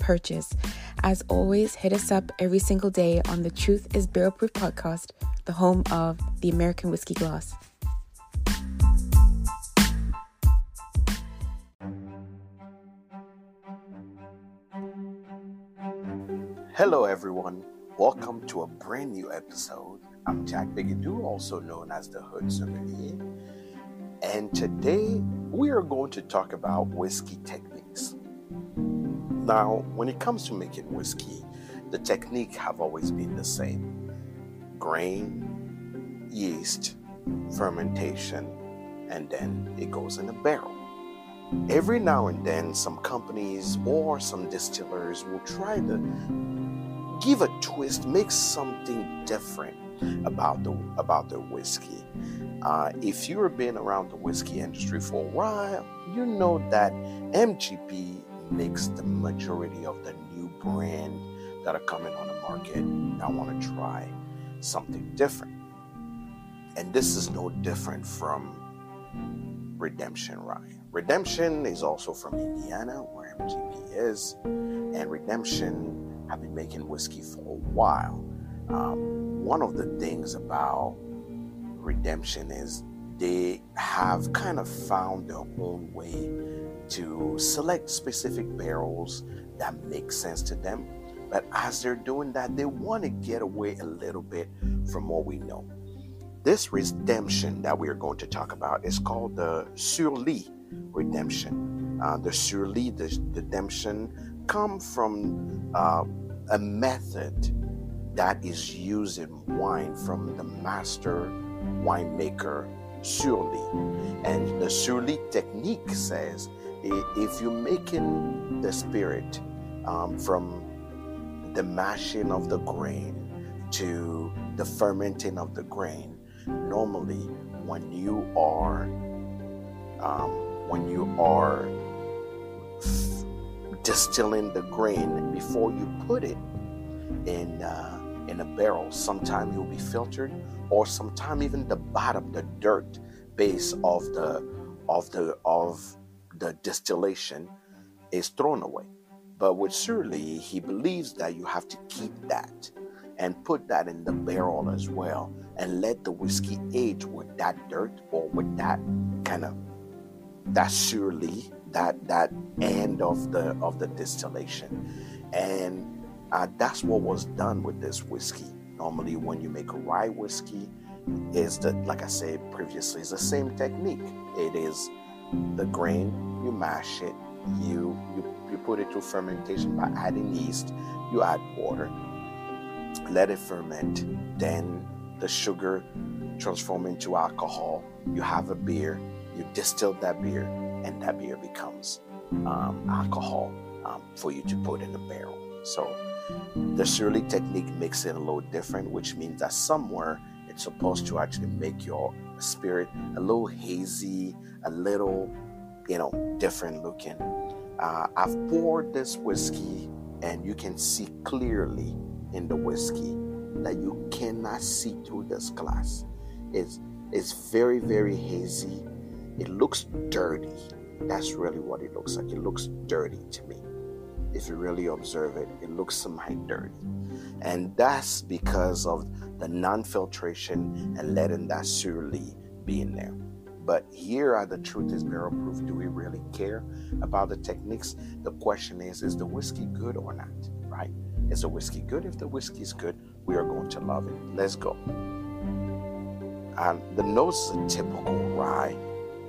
purchase. As always, hit us up every single day on the Truth is Barrel Proof podcast, the home of the American Whiskey Glass. Hello, everyone. Welcome to a brand new episode. I'm Jack Bigadoo, also known as the Hood Sommelier. And today we are going to talk about whiskey techniques. Now, when it comes to making whiskey, the technique have always been the same. Grain, yeast, fermentation, and then it goes in a barrel. Every now and then, some companies or some distillers will try to give a twist, make something different about the about the whiskey. Uh, if you've been around the whiskey industry for a while, you know that MGP makes the majority of the new brand that are coming on the market. I want to try something different. And this is no different from Redemption Rye. Redemption is also from Indiana, where MGP is, and Redemption have been making whiskey for a while. Um, one of the things about Redemption is they have kind of found their own way to select specific barrels that make sense to them. But as they're doing that, they want to get away a little bit from what we know. This redemption that we are going to talk about is called the Sur Lee redemption. Uh, the Sur Lee the redemption come from uh, a method that is used in wine from the master winemaker Sur Lee. And the Sur Lee technique says if you're making the spirit um, from the mashing of the grain to the fermenting of the grain, normally when you are um, when you are f- distilling the grain before you put it in uh, in a barrel, sometime you'll be filtered, or sometime even the bottom, the dirt base of the of the of the distillation is thrown away. But with Sur Lee, he believes that you have to keep that and put that in the barrel as well and let the whiskey age with that dirt or with that kind of that surely that that end of the of the distillation. And uh, that's what was done with this whiskey. Normally when you make a rye whiskey is that like i said previously is the same technique. It is the grain you mash it, you you you put it through fermentation by adding yeast, you add water, let it ferment, then the sugar transform into alcohol. You have a beer, you distill that beer, and that beer becomes um, alcohol um, for you to put in a barrel. So the Sur Lee technique makes it a little different, which means that somewhere it's supposed to actually make your spirit a little hazy, a little you know, different looking. Uh, I've poured this whiskey, and you can see clearly in the whiskey that you cannot see through this glass. It's it's very very hazy. It looks dirty. That's really what it looks like. It looks dirty to me. If you really observe it, it looks semi dirty. And that's because of the non filtration and letting that surely be in there. But here are the truth is barrel proof. Do we really care about the techniques? The question is, is the whiskey good or not? Right? Is the whiskey good? If the whiskey is good, we are going to love it. Let's go. And the nose is a typical rye,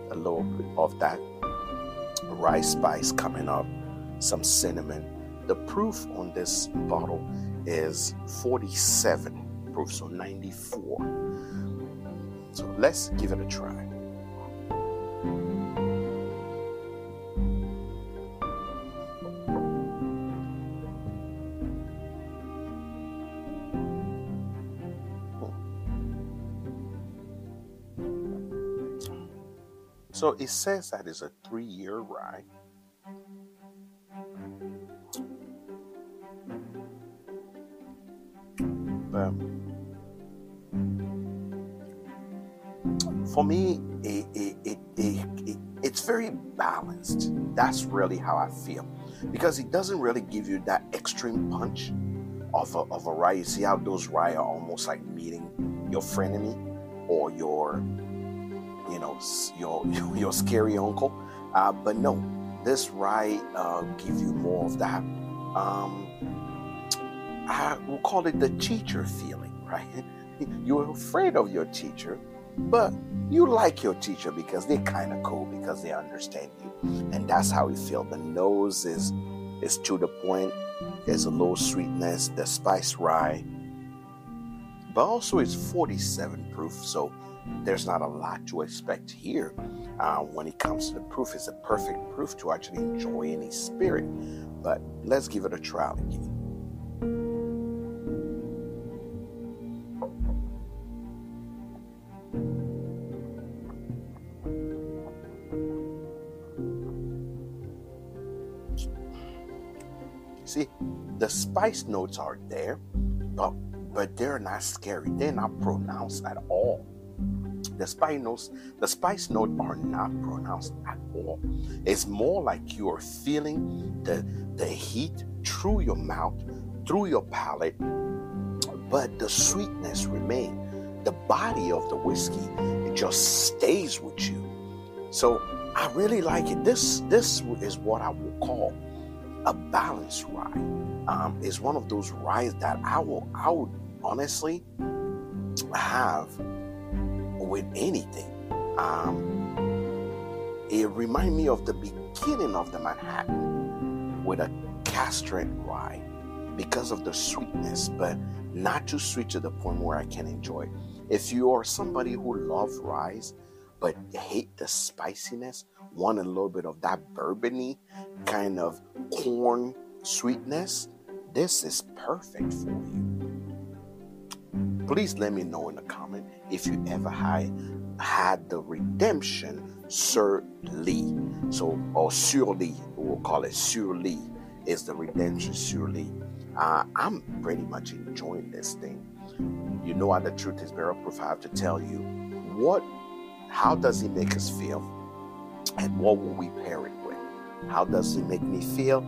a little bit of that rye spice coming up, some cinnamon. The proof on this bottle is 47 proof, so 94. So let's give it a try. So it says that it's a three year rye. But for me, it, it, it, it, it's very balanced. That's really how I feel. Because it doesn't really give you that extreme punch of a, of a rye. You see how those rye are almost like meeting your frenemy or your, you know, your your, your scary uncle. Uh, but no, this rye uh, give you more of that. Um, I will call it the teacher feeling, right? You're afraid of your teacher, but you like your teacher because they're kind of cool because they understand you, and that's how we feel. The nose is is to the point. There's a little sweetness, the spice rye, but also it's 47 proof, so there's not a lot to expect here. Uh, when it comes to the proof, it's a perfect proof to actually enjoy any spirit. But let's give it a trial See, the spice notes are there, but but they're not scary. They're not pronounced at all. The spice notes, the spice note are not pronounced at all. It's more like you are feeling the the heat through your mouth, through your palate, but the sweetness remains. The body of the whiskey it just stays with you. So I really like it. This this is what I will call a balanced rye. Um, is one of those ryes that I will I would honestly have with anything. Um, it reminds me of the beginning of the Manhattan with a castrate rye because of the sweetness, but not too sweet to the point where I can enjoy. If you are somebody who loves rye but hate the spiciness, want a little bit of that bourbony kind of corn sweetness, this is perfect for you. Please let me know in the comment if you ever had, had the redemption surely. So, or surely, we'll call it surely, is the redemption surely. Uh, I'm pretty much enjoying this thing. You know how the truth is barrel proof. I have to tell you what, how does he make us feel, and what will we with? How does he make me feel?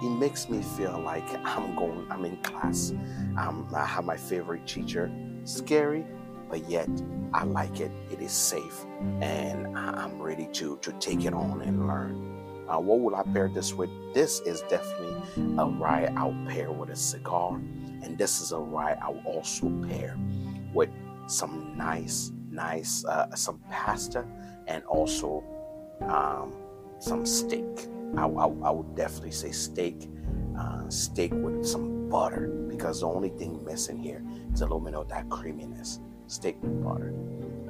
He makes me feel like I'm going, I'm in class. Um, I have my favorite teacher. Scary, but yet I like it. It is safe, and I'm ready to to take it on and learn. Uh, what will I pair this with? This is definitely a rye I'll pair with a cigar, and this is a rye I'll also pair with some nice, nice, uh, some pasta, and also um, some steak. I, I, I, would definitely say steak, uh, steak with some butter, because the only thing missing here is a little bit of that creaminess. Steak with butter.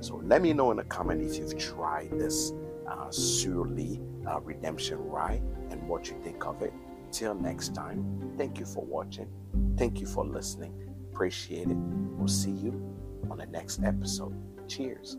So let me know in the comment if you've tried this uh, Sur Lee uh, Redemption Rye and what you think of it. Till next time, thank you for watching. Thank you for listening. Appreciate it. We'll see you on the next episode. Cheers.